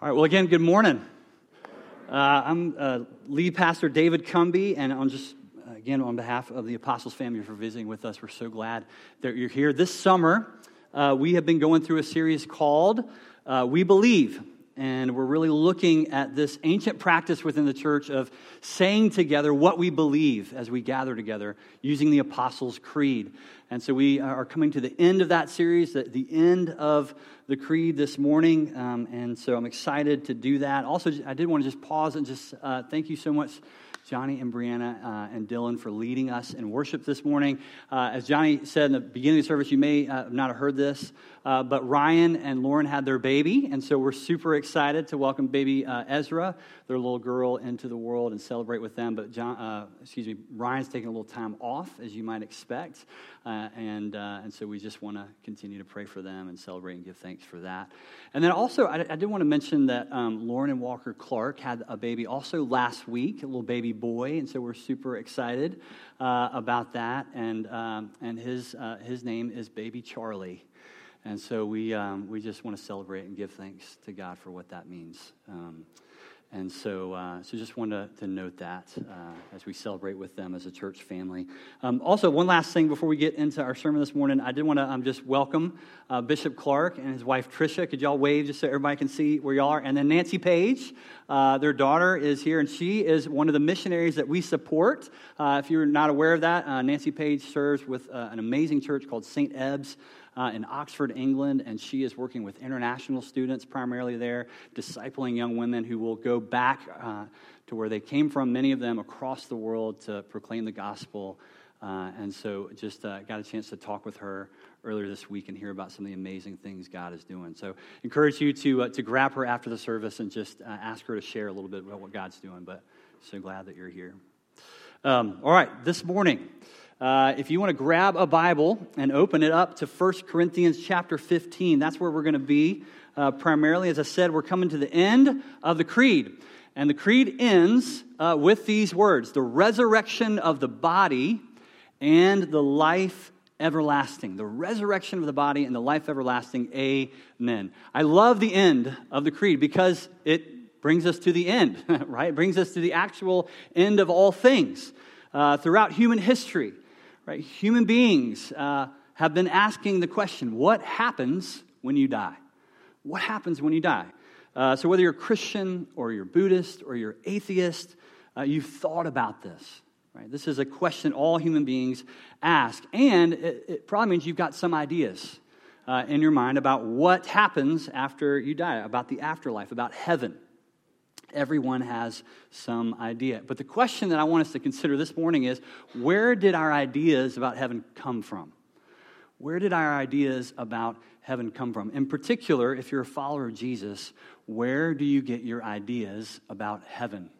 All right, well, again, good morning. Uh, I'm uh, lead pastor David Cumby, and on just again on behalf of the Apostles family for visiting with us, we're so glad that you're here. This summer, uh, we have been going through a series called uh, We Believe, and we're really looking at this ancient practice within the church of saying together what we believe as we gather together using the Apostles' Creed. And so we are coming to the end of that series, the, the end of the creed this morning, um, and so I'm excited to do that. Also, I did want to just pause and just uh, thank you so much. Johnny and Brianna uh, and Dylan for leading us in worship this morning. Uh, as Johnny said in the beginning of the service, you may uh, not have heard this, uh, but Ryan and Lauren had their baby, and so we're super excited to welcome baby uh, Ezra, their little girl, into the world and celebrate with them. But John, uh, excuse me, Ryan's taking a little time off, as you might expect. Uh, and, uh, and so we just want to continue to pray for them and celebrate and give thanks for that. And then also, I, I did want to mention that um, Lauren and Walker Clark had a baby also last week, a little baby boy, and so we're super excited uh, about that. And, um, and his, his name is Baby Charlie. And so we, um, we just want to celebrate and give thanks to God for what that means. Um, and so, uh, so just wanted to, to note that uh, as we celebrate with them as a church family. Um, also, one last thing before we get into our sermon this morning, I did want to um, just welcome uh, Bishop Clark and his wife Tricia. Could y'all wave just so everybody can see where y'all are? And then Nancy Page, uh, their daughter, is here, and she is one of the missionaries that we support. Uh, if you're not aware of that, uh, Nancy Page serves with an amazing church called St. Ebbe's uh, in Oxford, England, and she is working with international students primarily there, discipling young women who will go back uh, to where they came from, many of them across the world, to proclaim the gospel. Uh, and so just uh, got a chance to talk with her earlier this week and hear about some of the amazing things God is doing. So encourage you to, uh, to grab her after the service and just uh, ask her to share a little bit about what God's doing. But so glad that you're here. Um, all right, this morning. Uh, if you want to grab a Bible and open it up to 1 Corinthians chapter 15, that's where we're going to be. Uh, primarily, as I said, we're coming to the end of the creed. And the creed ends uh, with these words the resurrection of the body and the life everlasting. The resurrection of the body and the life everlasting. Amen. I love the end of the creed because it brings us to the end, right? It brings us to the actual end of all things. Uh, throughout human history, Right? Human beings uh, have been asking the question what happens when you die? What happens when you die? Uh, so, whether you're Christian or you're Buddhist or you're atheist, uh, you've thought about this. Right? This is a question all human beings ask. And it, it probably means you've got some ideas uh, in your mind about what happens after you die, about the afterlife, about heaven. Everyone has some idea. But the question that I want us to consider this morning is where did our ideas about heaven come from? Where did our ideas about heaven come from? In particular, if you're a follower of Jesus, where do you get your ideas about heaven?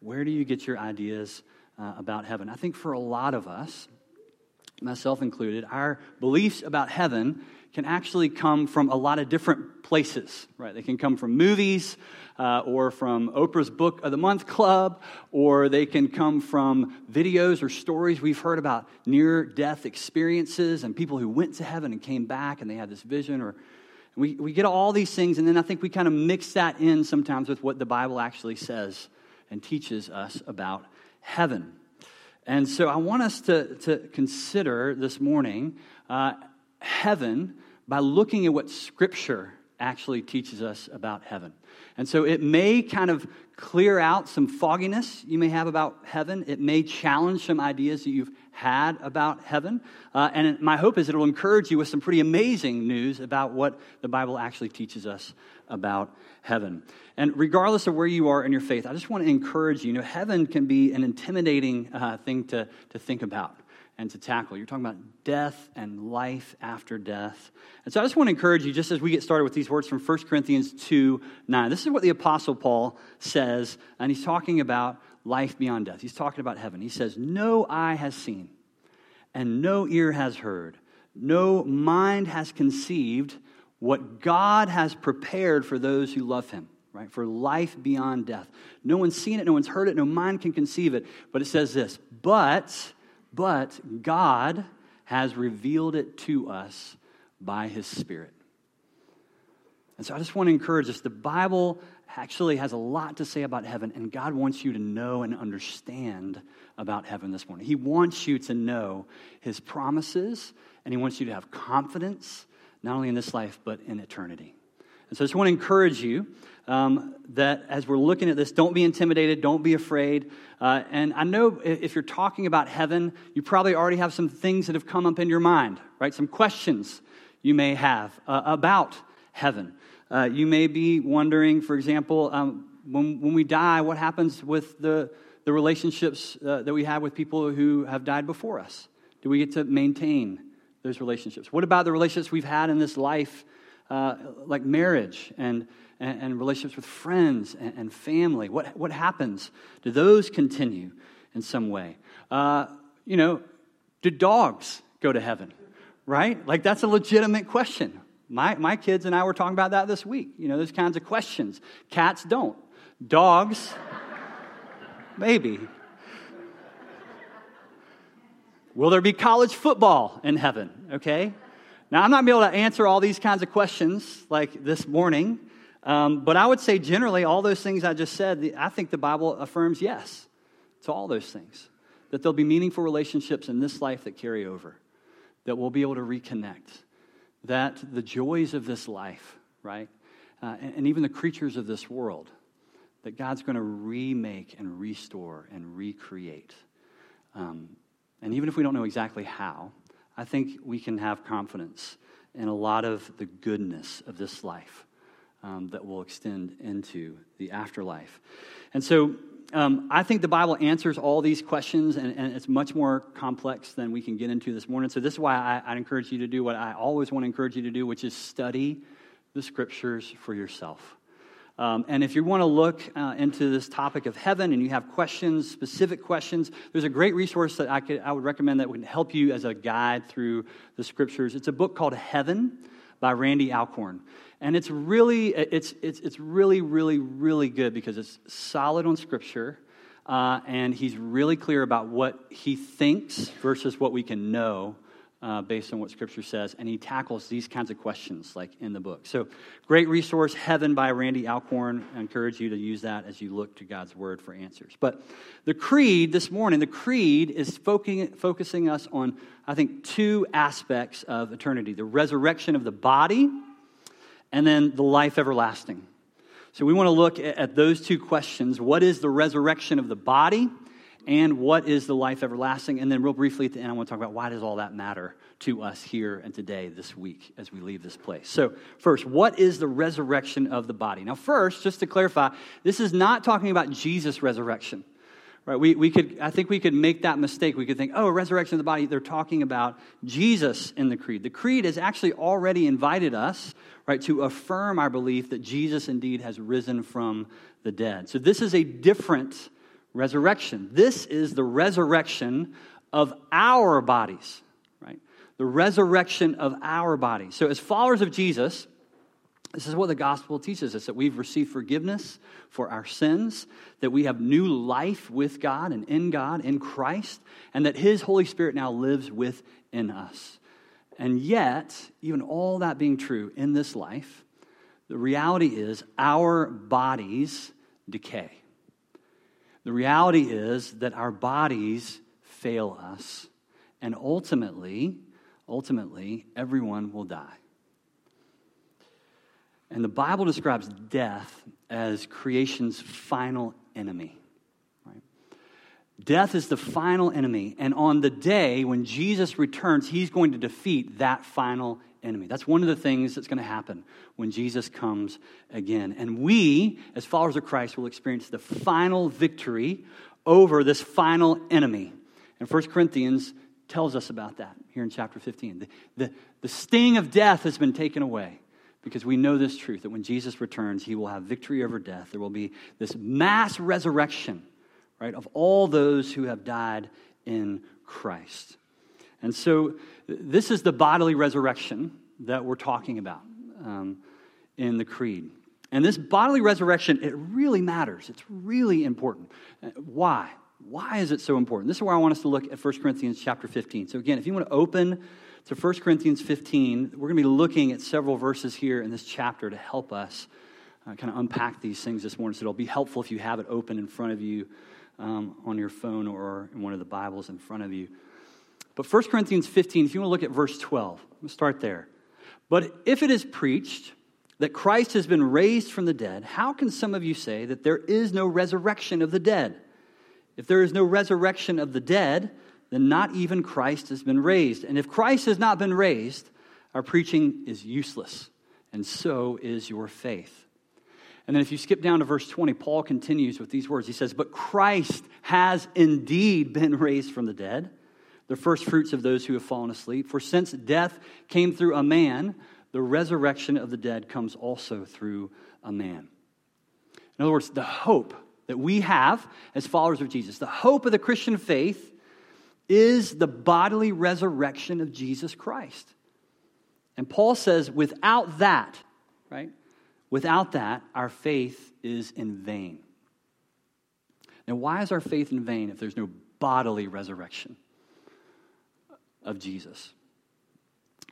Where do you get your ideas uh, about heaven? I think for a lot of us, myself included, our beliefs about heaven can actually come from a lot of different places, right? They can come from movies, uh, or from Oprah's Book of the Month Club, or they can come from videos or stories we've heard about near death experiences and people who went to heaven and came back and they had this vision. Or we, we get all these things, and then I think we kind of mix that in sometimes with what the Bible actually says and teaches us about heaven. And so I want us to, to consider this morning uh, heaven by looking at what Scripture actually teaches us about heaven. And so it may kind of clear out some fogginess you may have about heaven. It may challenge some ideas that you've had about heaven. Uh, and my hope is it'll encourage you with some pretty amazing news about what the Bible actually teaches us about heaven. And regardless of where you are in your faith, I just want to encourage you. You know, heaven can be an intimidating uh, thing to, to think about and to tackle. You're talking about death and life after death. And so I just want to encourage you, just as we get started with these words from 1 Corinthians 2 9. This is what the Apostle Paul says, and he's talking about life beyond death. He's talking about heaven. He says, No eye has seen, and no ear has heard, no mind has conceived what God has prepared for those who love him right? For life beyond death. No one's seen it, no one's heard it, no mind can conceive it. But it says this, but but God has revealed it to us by his Spirit. And so I just want to encourage us. The Bible actually has a lot to say about heaven, and God wants you to know and understand about heaven this morning. He wants you to know His promises, and He wants you to have confidence, not only in this life, but in eternity. And so I just want to encourage you um, that as we're looking at this, don't be intimidated, don't be afraid. Uh, and I know if you're talking about heaven, you probably already have some things that have come up in your mind, right? Some questions you may have uh, about heaven. Uh, you may be wondering, for example, um, when, when we die, what happens with the, the relationships uh, that we have with people who have died before us? Do we get to maintain those relationships? What about the relationships we've had in this life? uh, like marriage and, and, and, relationships with friends and, and, family? What, what happens? Do those continue in some way? Uh, you know, do dogs go to heaven? Right? Like, that's a legitimate question. My, my kids and I were talking about that this week. You know, those kinds of questions. Cats don't. Dogs, maybe. Will there be college football in heaven? Okay. Now, I'm not going to be able to answer all these kinds of questions like this morning, um, but I would say generally, all those things I just said, I think the Bible affirms yes to all those things. That there'll be meaningful relationships in this life that carry over, that we'll be able to reconnect, that the joys of this life, right, uh, and, and even the creatures of this world, that God's going to remake and restore and recreate. Um, and even if we don't know exactly how, I think we can have confidence in a lot of the goodness of this life um, that will extend into the afterlife. And so um, I think the Bible answers all these questions, and, and, it's much more complex than we can get into this morning. So, this is why I, I encourage you to do what I always want to encourage you to do, which is study the scriptures for yourself. Um, and if you want to look uh, into this topic of heaven and you have questions, specific questions, there's a great resource that I, could, I would recommend that would help you as a guide through the scriptures. It's a book called Heaven by Randy Alcorn. And it's really, it's, it's, it's really, really, really good because it's solid on scripture. Uh, and he's really clear about what he thinks versus what we can know uh, based on what Scripture says, and he tackles these kinds of questions like in the book. So, great resource, Heaven by Randy Alcorn. I encourage you to use that as you look to God's Word for answers. But the Creed this morning, the Creed is focusing us on, I think, two aspects of eternity the resurrection of the body, and then the life everlasting. So, we want to look at those two questions. What is the resurrection of the body? And what is the life everlasting. And then, real briefly at the end, I want to talk about why does all that matter to us here and today, this week, as we leave this place. So, first, what is the resurrection of the body? Now, first, just to clarify, this is not talking about Jesus' resurrection. Right, we, we could, I think we could make that mistake. We could think, oh, resurrection of the body, they're talking about Jesus in the creed. The creed has actually already invited us, right, to affirm our belief that Jesus indeed has risen from the dead. So this is a different resurrection. This is the resurrection of our bodies, right? The resurrection of our bodies. So, as followers of Jesus, this is what the gospel teaches us that we've received forgiveness for our sins, that we have new life with God and in God, in Christ, and that His Holy Spirit now lives within us. And yet, even all that being true in this life, the reality is our bodies decay. The reality is that our bodies fail us, and ultimately, ultimately, everyone will die. And the Bible describes death as creation's final enemy. Right? Death is the final enemy, and on the day when Jesus returns, he's going to defeat that final enemy. That's one of the things that's going to happen when Jesus comes again. And we, as followers of Christ, will experience the final victory over this final enemy. And 1 Corinthians tells us about that here in chapter 15. The, the, the sting of death has been taken away because we know this truth that when Jesus returns, he will have victory over death. There will be this mass resurrection, right, of all those who have died in Christ. And so, this is the bodily resurrection that we're talking about um, in the Creed. And this bodily resurrection, it really matters. It's really important. Uh, why? Why is it so important? This is where I want us to look at 1 Corinthians chapter 15. So, again, if you want to open to 1 Corinthians 15. We're going to be looking at several verses here in this chapter to help us uh, kind of unpack these things this morning. So it'll be helpful if you have it open in front of you um, on your phone or in one of the Bibles in front of you. But 1 Corinthians 15, if you want to look at verse 12, we'll start there. But if it is preached that Christ has been raised from the dead, how can some of you say that there is no resurrection of the dead? If there is no resurrection of the dead, then not even Christ has been raised. And if Christ has not been raised, our preaching is useless, and so is your faith. And then if you skip down to verse 20, Paul continues with these words. He says, But Christ has indeed been raised from the dead, the first fruits of those who have fallen asleep. For since death came through a man, the resurrection of the dead comes also through a man. In other words, the hope that we have as followers of Jesus, the hope of the Christian faith, is the bodily resurrection of Jesus Christ. And Paul says, without that, right? Without that, our faith is in vain. Now, why is our faith in vain if there's no bodily resurrection of Jesus?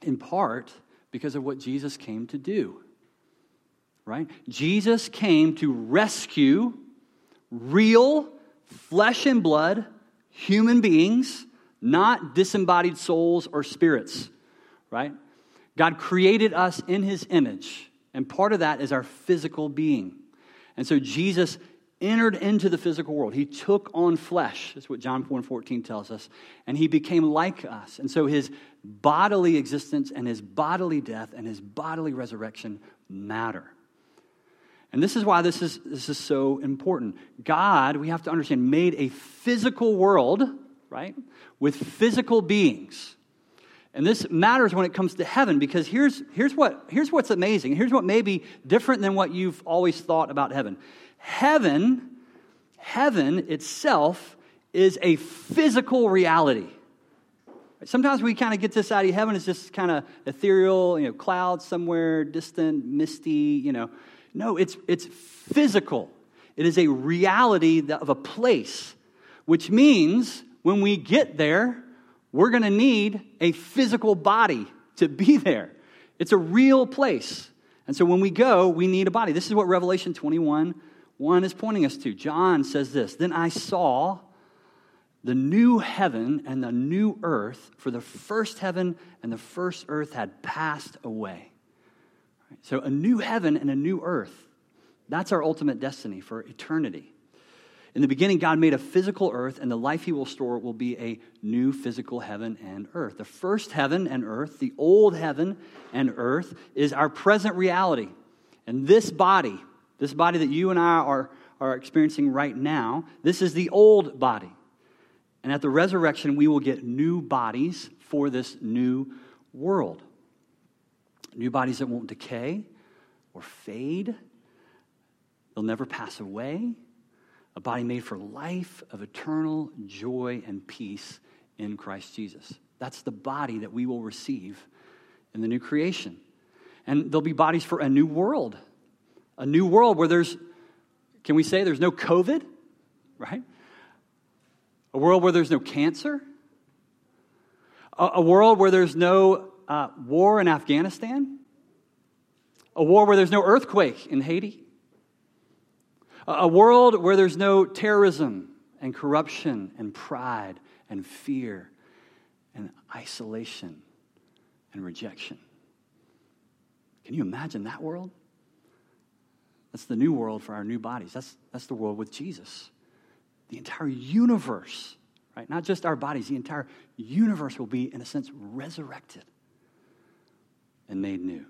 In part, because of what Jesus came to do. Right? Jesus came to rescue real flesh and blood human beings, not disembodied souls or spirits. Right? God created us in his image, and part of that is our physical being. And so Jesus entered into the physical world. He took on flesh, that's what John 4 and 14 tells us, and he became like us. And so his bodily existence and his bodily death and his bodily resurrection matter. And this is why this is, this is so important. God, we have to understand, made a physical world, right, with physical beings. And this matters when it comes to heaven because here's, here's, what, here's what's amazing. Here's what may be different than what you've always thought about heaven. Heaven, heaven itself is a physical reality. Sometimes we kind of get this idea heaven is just kind of ethereal, you know, clouds somewhere distant, misty, you know. No, it's, it's physical. It is a reality of a place, which means when we get there, we're going to need a physical body to be there. It's a real place. And so when we go, we need a body. This is what Revelation 21 1 is pointing us to. John says this Then I saw the new heaven and the new earth, for the first heaven and the first earth had passed away. So, a new heaven and a new earth. That's our ultimate destiny for eternity. In the beginning, God made a physical earth, and the life he will store will be a new physical heaven and earth. The first heaven and earth, the old heaven and earth, is our present reality. And this body, this body that you and I are, are experiencing right now, this is the old body. And at the resurrection, we will get new bodies for this new world. New bodies that won't decay or fade, they'll never pass away. A body made for life of eternal joy and peace in Christ Jesus. That's the body that we will receive in the new creation. And there'll be bodies for a new world a new world where there's, can we say there's no COVID, right? A world where there's no cancer, a, a world where there's no uh, war in Afghanistan, a war where there's no earthquake in Haiti, a, a world where there's no terrorism and corruption and pride and fear and isolation and rejection. Can you imagine that world? That's the new world for our new bodies. That's, that's the world with Jesus. The entire universe, right? Not just our bodies, the entire universe will be, in a sense, resurrected and made new.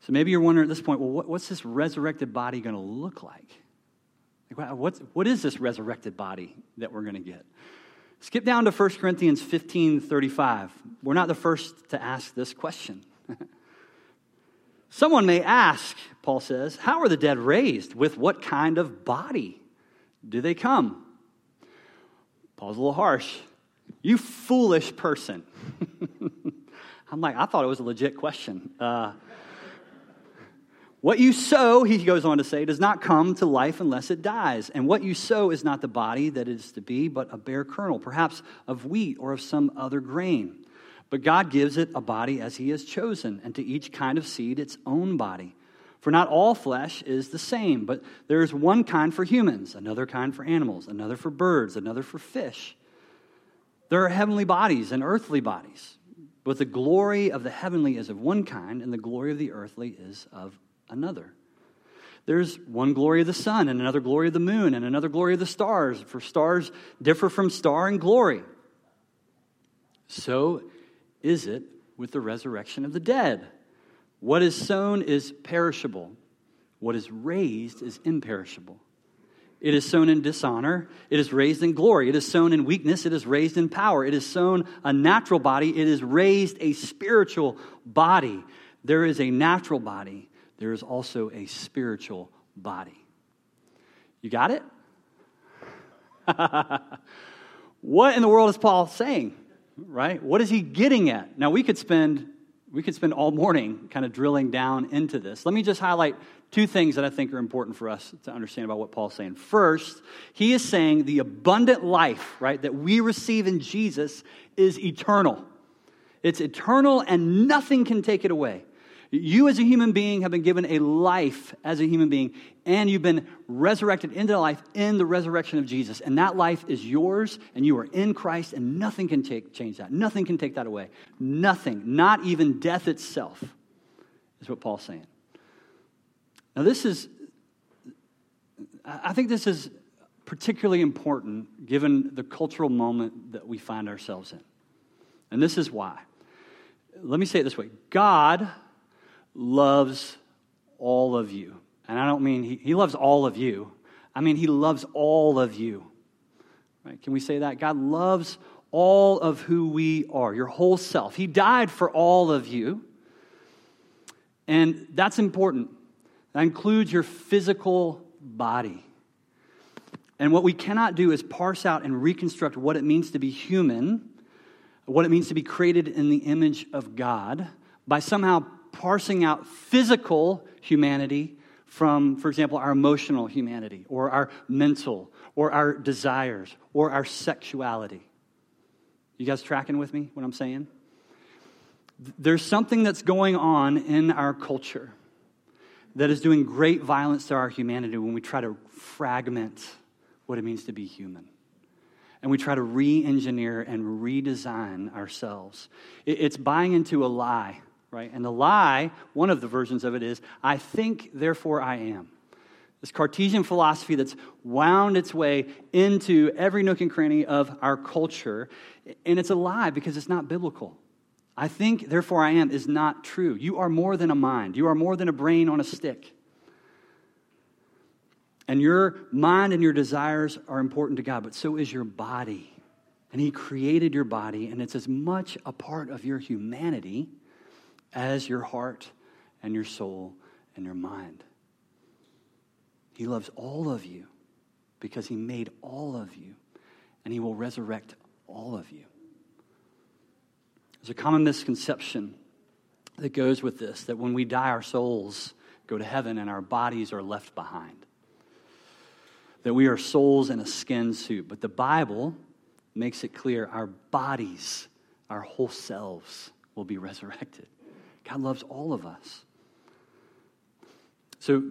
So maybe you're wondering at this point, well, what, what's this resurrected body going to look like? like what's, what is this resurrected body that we're going to get? Skip down to 1 Corinthians 15 35. We're not the first to ask this question. Someone may ask, Paul says, how are the dead raised? With what kind of body do they come? Paul's a little harsh. You foolish person. I'm like, I thought it was a legit question. Uh, What you sow, he goes on to say, does not come to life unless it dies. And what you sow is not the body that is to be, but a bare kernel, perhaps of wheat or of some other grain. But God gives it a body as he has chosen, and to each kind of seed its own body. For not all flesh is the same, but there is one kind for humans, another kind for animals, another for birds, another for fish. There are heavenly bodies and earthly bodies, but the glory of the heavenly is of one kind, and the glory of the earthly is of another. There's one glory of the sun, and another glory of the moon, and another glory of the stars, for stars differ from star in glory. So is it with the resurrection of the dead. What is sown is perishable, what is raised is imperishable. It is sown in dishonor. It is raised in glory. It is sown in weakness. It is raised in power. It is sown a natural body. It is raised a spiritual body. There is a natural body. There is also a spiritual body. You got it? what in the world is Paul saying? Right? What is he getting at? Now we could spend we could spend all morning kind of drilling down into this. Let me just highlight two things that I think are important for us to understand about what Paul's saying. First, he is saying the abundant life, right, that we receive in Jesus is eternal. It's eternal and nothing can take it away. You, as a human being, have been given a life as a human being, and you've been resurrected into life in the resurrection of Jesus. And that life is yours, and you are in Christ, and nothing can take, change that. Nothing can take that away. Nothing, not even death itself, is what Paul's saying. Now, this is, I think this is particularly important given the cultural moment that we find ourselves in. And this is why. Let me say it this way God loves all of you. And I don't mean he, he loves all of you, I mean, he loves all of you. Right? Can we say that? God loves all of who we are, your whole self. He died for all of you. And that's important. That includes your physical body. And what we cannot do is parse out and reconstruct what it means to be human, what it means to be created in the image of God, by somehow parsing out physical humanity from, for example, our emotional humanity or our mental or our desires or our sexuality. You guys tracking with me what I'm saying? There's something that's going on in our culture that is doing great violence to our humanity when we try to fragment what it means to be human. And we try to re engineer and redesign ourselves. It's buying into a lie right? And the lie, one of the versions of it is, I think, therefore I am. This Cartesian philosophy that's wound its way into every nook and cranny of our culture. And it's a lie because it's not biblical. I think, therefore I am is not true. You are more than a mind, you are more than a brain on a stick. And your mind and your desires are important to God, but so is your body. And He created your body, and it's as much a part of your humanity as your heart and your soul and your mind. He loves all of you because He made all of you, and He will resurrect all of you. There's a common misconception that goes with this that when we die, our souls go to heaven and our bodies are left behind. That we are souls in a skin suit. But the Bible makes it clear our bodies, our whole selves, will be resurrected. God loves all of us. So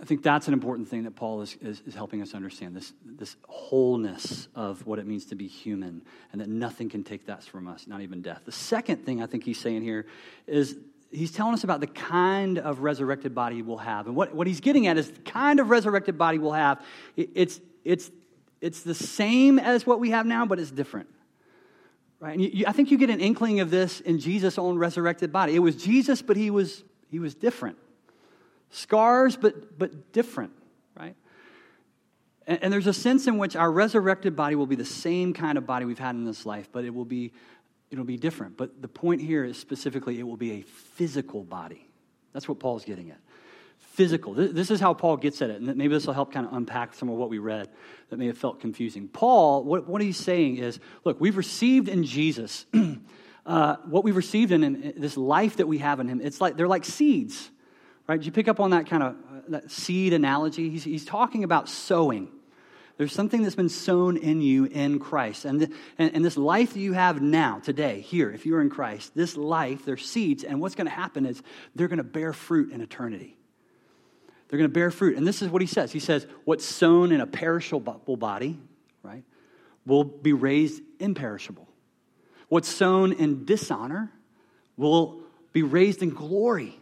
I think that's an important thing that Paul is, is, is, helping us understand this, this wholeness of what it means to be human, and that nothing can take that from us, not even death. The second thing I think he's saying here is he's telling us about the kind of resurrected body we'll have. And what, what he's getting at is the kind of resurrected body we'll have. It, it's, it's, it's the same as what we have now, but it's different. Right? And you, I think you get an inkling of this in Jesus' own resurrected body. It was Jesus, but he was, he was different. Scars, but, but different, right? And, and there's a sense in which our resurrected body will be the same kind of body we've had in this life, but it will be, it'll be different. But the point here is specifically it will be a physical body. That's what Paul's getting at physical. This is how Paul gets at it, and maybe this will help kind of unpack some of what we read that may have felt confusing. Paul, what, what he's saying is look, we've received in Jesus, uh, what we've received in, this life that we have in him, it's like they're like seeds, Right? Did you pick up on that kind of uh, that seed analogy? He's, he's talking about sowing. There's something that's been sown in you in Christ. And, the, and, and, this life that you have now, today, here, if you're in Christ, this life, there's seeds, and what's going to happen is they're going to bear fruit in eternity. They're going to bear fruit. And this is what he says. He says, What's sown in a perishable body, right, will be raised imperishable. What's sown in dishonor will be raised in glory.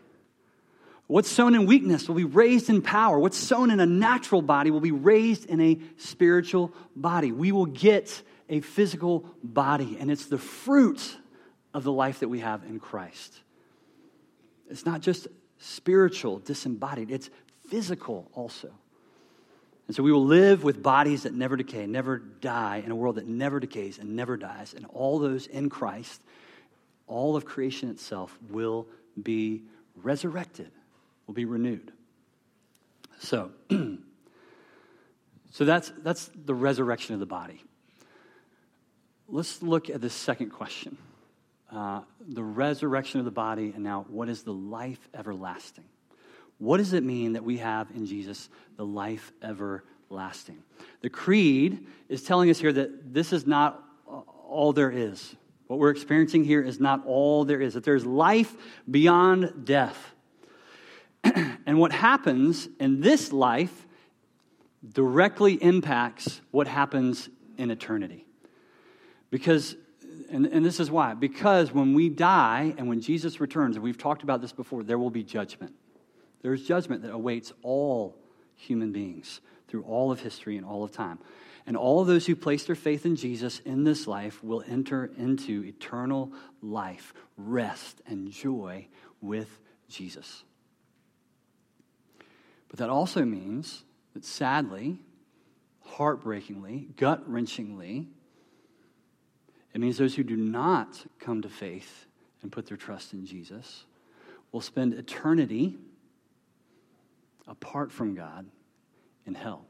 What's sown in weakness will be raised in power. What's sown in a natural body will be raised in a spiritual body. We will get a physical body, and it's the fruit of the life that we have in Christ. It's not just spiritual, disembodied, it's physical also. And so we will live with bodies that never decay, never die, in a world that never decays and never dies. And all those in Christ, all of creation itself will be resurrected will be renewed. So, so that's, that's the resurrection of the body. Let's look at the second question uh, the resurrection of the body, and now what is the life everlasting? What does it mean that we have in Jesus the life everlasting? The creed is telling us here that this is not all there is. What we're experiencing here is not all there is, that there's life beyond death. and what happens in this life directly impacts what happens in eternity. Because, and, and this is why, because when we die and when Jesus returns, and we've talked about this before, there will be judgment. There's judgment that awaits all human beings through all of history and all of time. And all those who place their faith in Jesus in this life will enter into eternal life, rest, and joy with Jesus. But that also means that sadly, heartbreakingly, gut wrenchingly, it means those who do not come to faith and put their trust in Jesus will spend eternity apart from God in hell.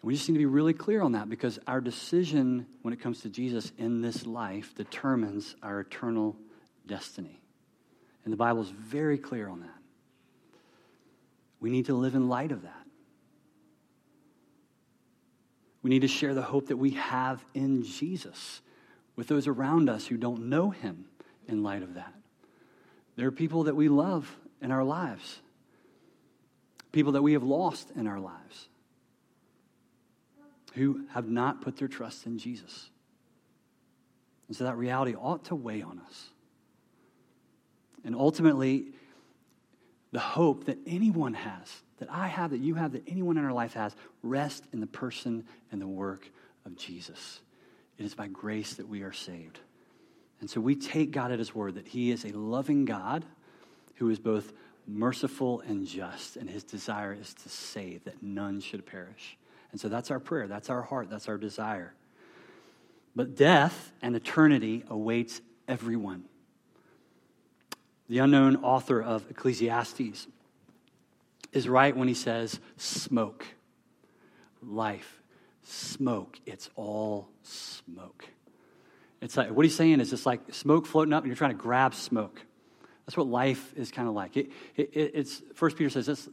And we just need to be really clear on that because our decision when it comes to Jesus in this life determines our eternal destiny. And the Bible is very clear on that. We need to live in light of that. We need to share the hope that we have in Jesus with those around us who don't know him in light of that. There are people that we love in our lives, people that we have lost in our lives who have not put their trust in Jesus. And so that reality ought to weigh on us. And ultimately, the hope that anyone has, that I have, that you have, that anyone in our life has, rest in the person and the work of Jesus. It is by grace that we are saved. And so we take God at His word that He is a loving God who is both merciful and just, and His desire is to save, that none should perish. And so that's our prayer, that's our heart, that's our desire. But death and eternity awaits everyone the unknown author of Ecclesiastes, is right when he says, smoke, life, smoke. It's all smoke. It's like, what he's saying is it's like smoke floating up and you're trying to grab smoke. That's what life is kind of like. It, it, it's, First Peter says this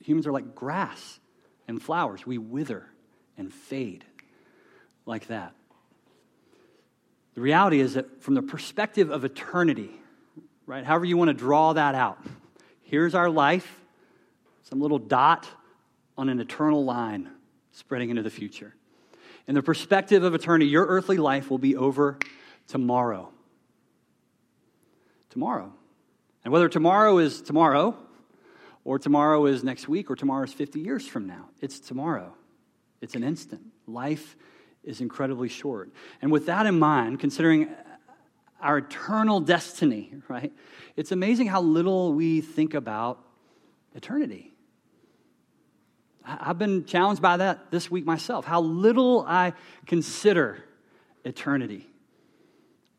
humans are like grass and flowers. We wither and fade like that. The reality is that from the perspective of eternity, right? However, you want to draw that out. Here's our life, some little dot on an eternal line spreading into the future. In the perspective of eternity, your earthly life will be over tomorrow. Tomorrow. And whether tomorrow is tomorrow, or tomorrow is next week, or tomorrow is 50 years from now, it's tomorrow. It's an instant. Life is incredibly short. And with that in mind, considering our eternal destiny, right? It's amazing how little we think about eternity. I've been challenged by that this week myself, how little I consider eternity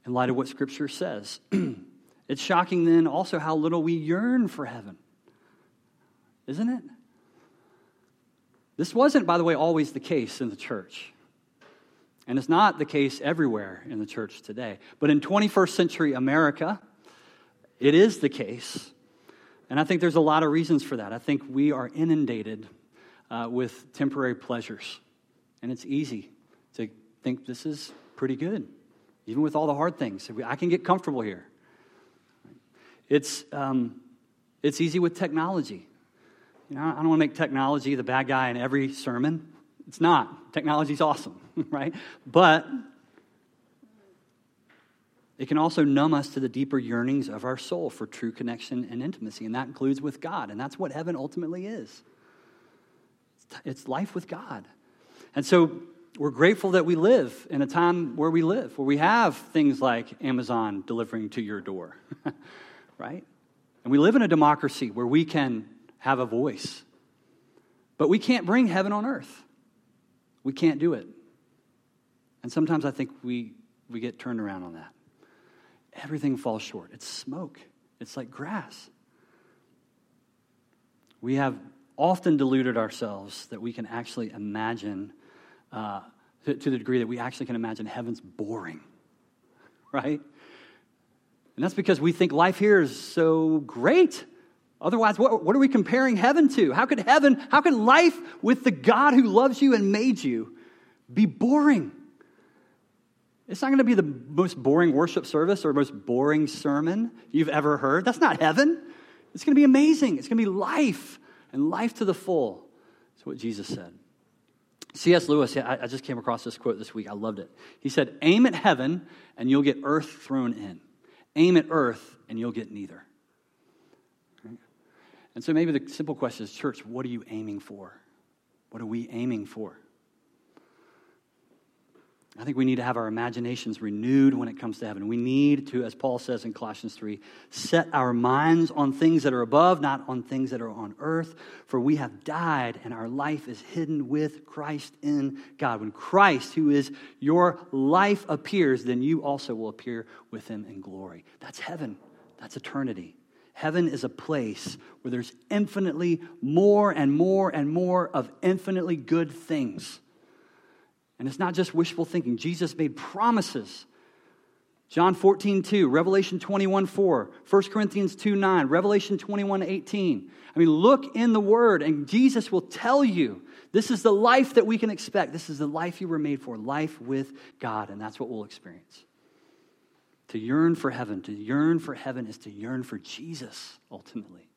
in light of what Scripture says. it's shocking then also how little we yearn for heaven, isn't it? This wasn't, by the way, always the case in the church. And it's not the case everywhere in the church today. But in 21st century America, It is the case. And I think there's a lot of reasons for that. I think we are inundated uh, with temporary pleasures. And it's easy to think this is pretty good, even with all the hard things. I can get comfortable here. It's, um, it's easy with technology. You know, I don't want to make technology the bad guy in every sermon. It's not. Technology's awesome, right? But it can also numb us to the deeper yearnings of our soul for true connection and intimacy, and that includes with God. And that's what heaven ultimately is it's life with God. And so we're grateful that we live in a time where we live, where we have things like Amazon delivering to your door, right? And we live in a democracy where we can have a voice. But we can't bring heaven on earth. We can't do it. And sometimes I think we, we get turned around on that. Everything falls short. It's smoke, it's like grass. We have often deluded ourselves that we can actually imagine, uh, to, to the degree that we actually can imagine heaven's boring, right? And that's because we think life here is so great. Otherwise, what, what, are we comparing heaven to? How could heaven, how could life with the God who loves you and made you be boring? It's not going to be the most boring worship service or most boring sermon you've ever heard. That's not heaven. It's going to be amazing. It's going to be life and life to the full. That's what Jesus said. C.S. Lewis, I just came across this quote this week. I loved it. He said, Aim at heaven and you'll get earth thrown in. Aim at earth and you'll get neither. And so maybe the simple question is, church, what are you aiming for? What are we aiming for? I think we need to have our imaginations renewed when it comes to heaven. We need to, as Paul says in Colossians 3, set our minds on things that are above, not on things that are on earth. For we have died, and our life is hidden with Christ in God. When Christ, who is your life, appears, then you also will appear with him in glory. That's heaven, that's eternity. Heaven is a place where there's infinitely more and more and more of infinitely good things. And it's not just wishful thinking. Jesus made promises. John 14, 2, Revelation 21, 4, 1 Corinthians 2, 9, Revelation 21, 18. I mean, look in the Word, and Jesus will tell you this is the life that we can expect. This is the life you were made for, life with God, and that's what we'll experience. To yearn for heaven, to yearn for heaven is to yearn for Jesus, ultimately.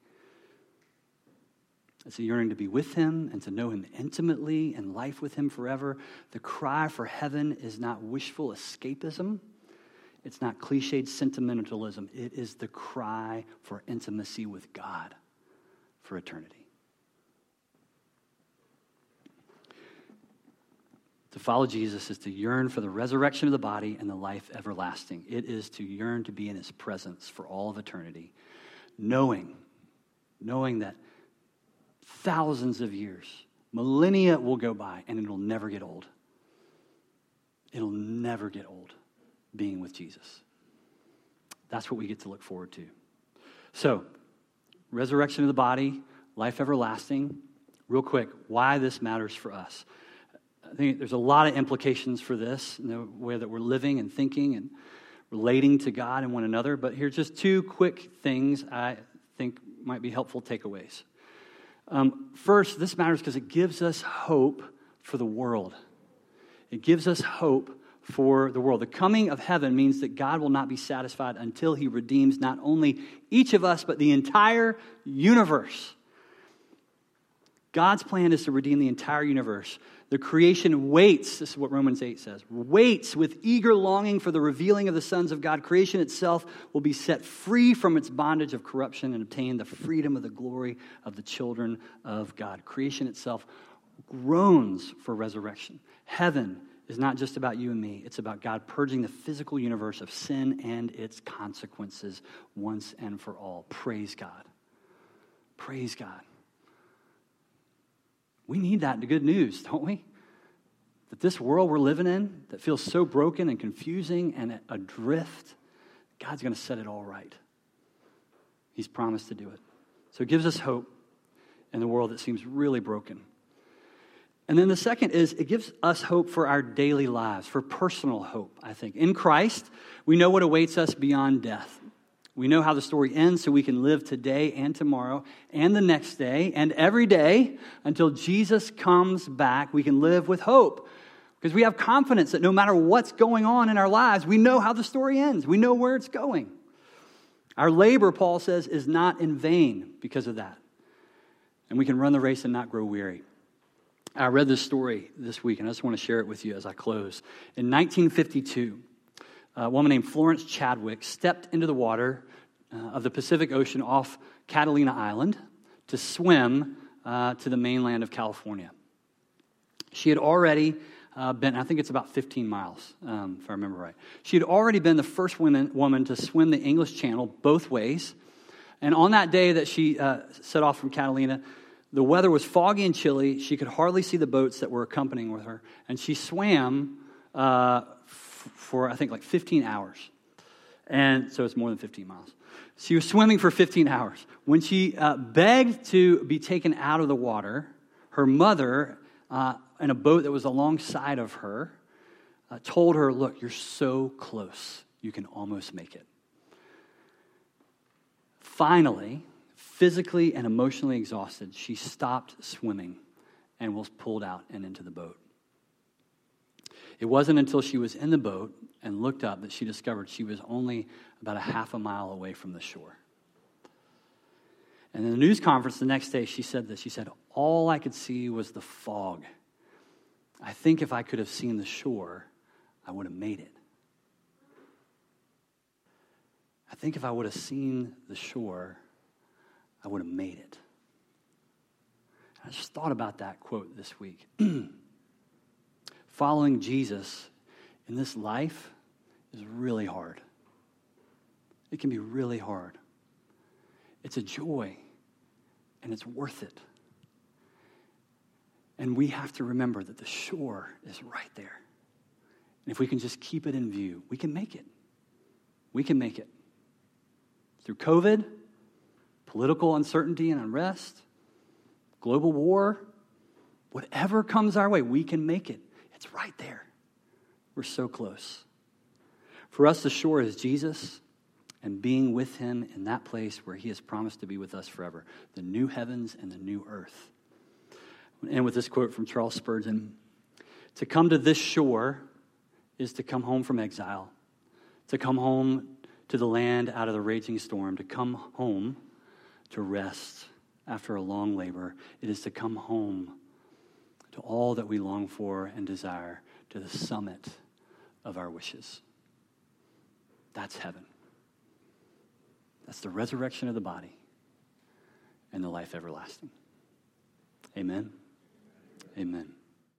It's a yearning to be with Him and to know Him intimately and life with Him forever. The cry for heaven is not wishful escapism, it's not cliched sentimentalism. It is the cry for intimacy with God for eternity. To follow Jesus is to yearn for the resurrection of the body and the life everlasting. It is to yearn to be in his presence for all of eternity, knowing, knowing that thousands of years, millennia will go by, and it'll never get old. It'll never get old being with Jesus. That's what we get to look forward to. So, resurrection of the body, life everlasting. Real quick, why this matters for us. I think there's a lot of implications for this in the way that we're living and thinking and relating to God and one another. But here's just two quick things I think might be helpful takeaways. Um, first, this matters because it gives us hope for the world. It gives us hope for the world. The coming of heaven means that God will not be satisfied until he redeems not only each of us, but the entire universe. God's plan is to redeem the entire universe. The creation waits, this is what Romans 8 says, waits with eager longing for the revealing of the sons of God. Creation itself will be set free from its bondage of corruption and obtain the freedom of the glory of the children of God. Creation itself groans for resurrection. Heaven is not just about you and me, it's about God purging the physical universe of sin and its consequences once and for all. Praise God. Praise God. We need that in good news, don't we? That this world we're living in that feels so broken and confusing and adrift, God's going to set it all right. He's promised to do it. So it gives us hope in the world that seems really broken. And then the second is it gives us hope for our daily lives, for personal hope, I think. In Christ, we know what awaits us beyond death. We know how the story ends, so we can live today and tomorrow and the next day and every day until Jesus comes back. We can live with hope because we have confidence that no matter what's going on in our lives, we know how the story ends, we know where it's going. Our labor, Paul says, is not in vain because of that. And we can run the race and not grow weary. I read this story this week, and I just want to share it with you as I close. In 1952, a woman named Florence Chadwick stepped into the water uh, of the Pacific Ocean off Catalina Island to swim uh, to the mainland of California. She had already uh, been, I think it's about 15 miles, um, if I remember right. She had already been the first woman, woman to swim the English Channel both ways. And on that day that she uh, set off from Catalina, the weather was foggy and chilly. She could hardly see the boats that were accompanying with her. And she swam uh, for, I think, like 15 hours. And so it's more than 15 miles. She was swimming for 15 hours. When she uh, begged to be taken out of the water, her mother, uh, in a boat that was alongside of her, uh, told her, Look, you're so close, you can almost make it. Finally, physically and emotionally exhausted, she stopped swimming and was pulled out and into the boat. It wasn't until she was in the boat and looked up that she discovered she was only about a half a mile away from the shore. And in the news conference the next day, she said this. She said, All I could see was the fog. I think if I could have seen the shore, I would have made it. I think if I would have seen the shore, I would have made it. I just thought about that quote this week. Following Jesus in this life is really hard. It can be really hard. It's a joy, and it's worth it. And we have to remember that the shore is right there. And if we can just keep it in view, we can make it. We can make it. Through COVID, political uncertainty and unrest, global war, whatever comes our way, we can make it. It's right there. We're so close. For us, the shore is Jesus and being with him in that place where he has promised to be with us forever the new heavens and the new earth. And with this quote from Charles Spurgeon To come to this shore is to come home from exile, to come home to the land out of the raging storm, to come home to rest after a long labor. It is to come home to all that we long for and desire, to the summit of our wishes. That's heaven. That's the resurrection of the body and the life everlasting. Amen. Amen.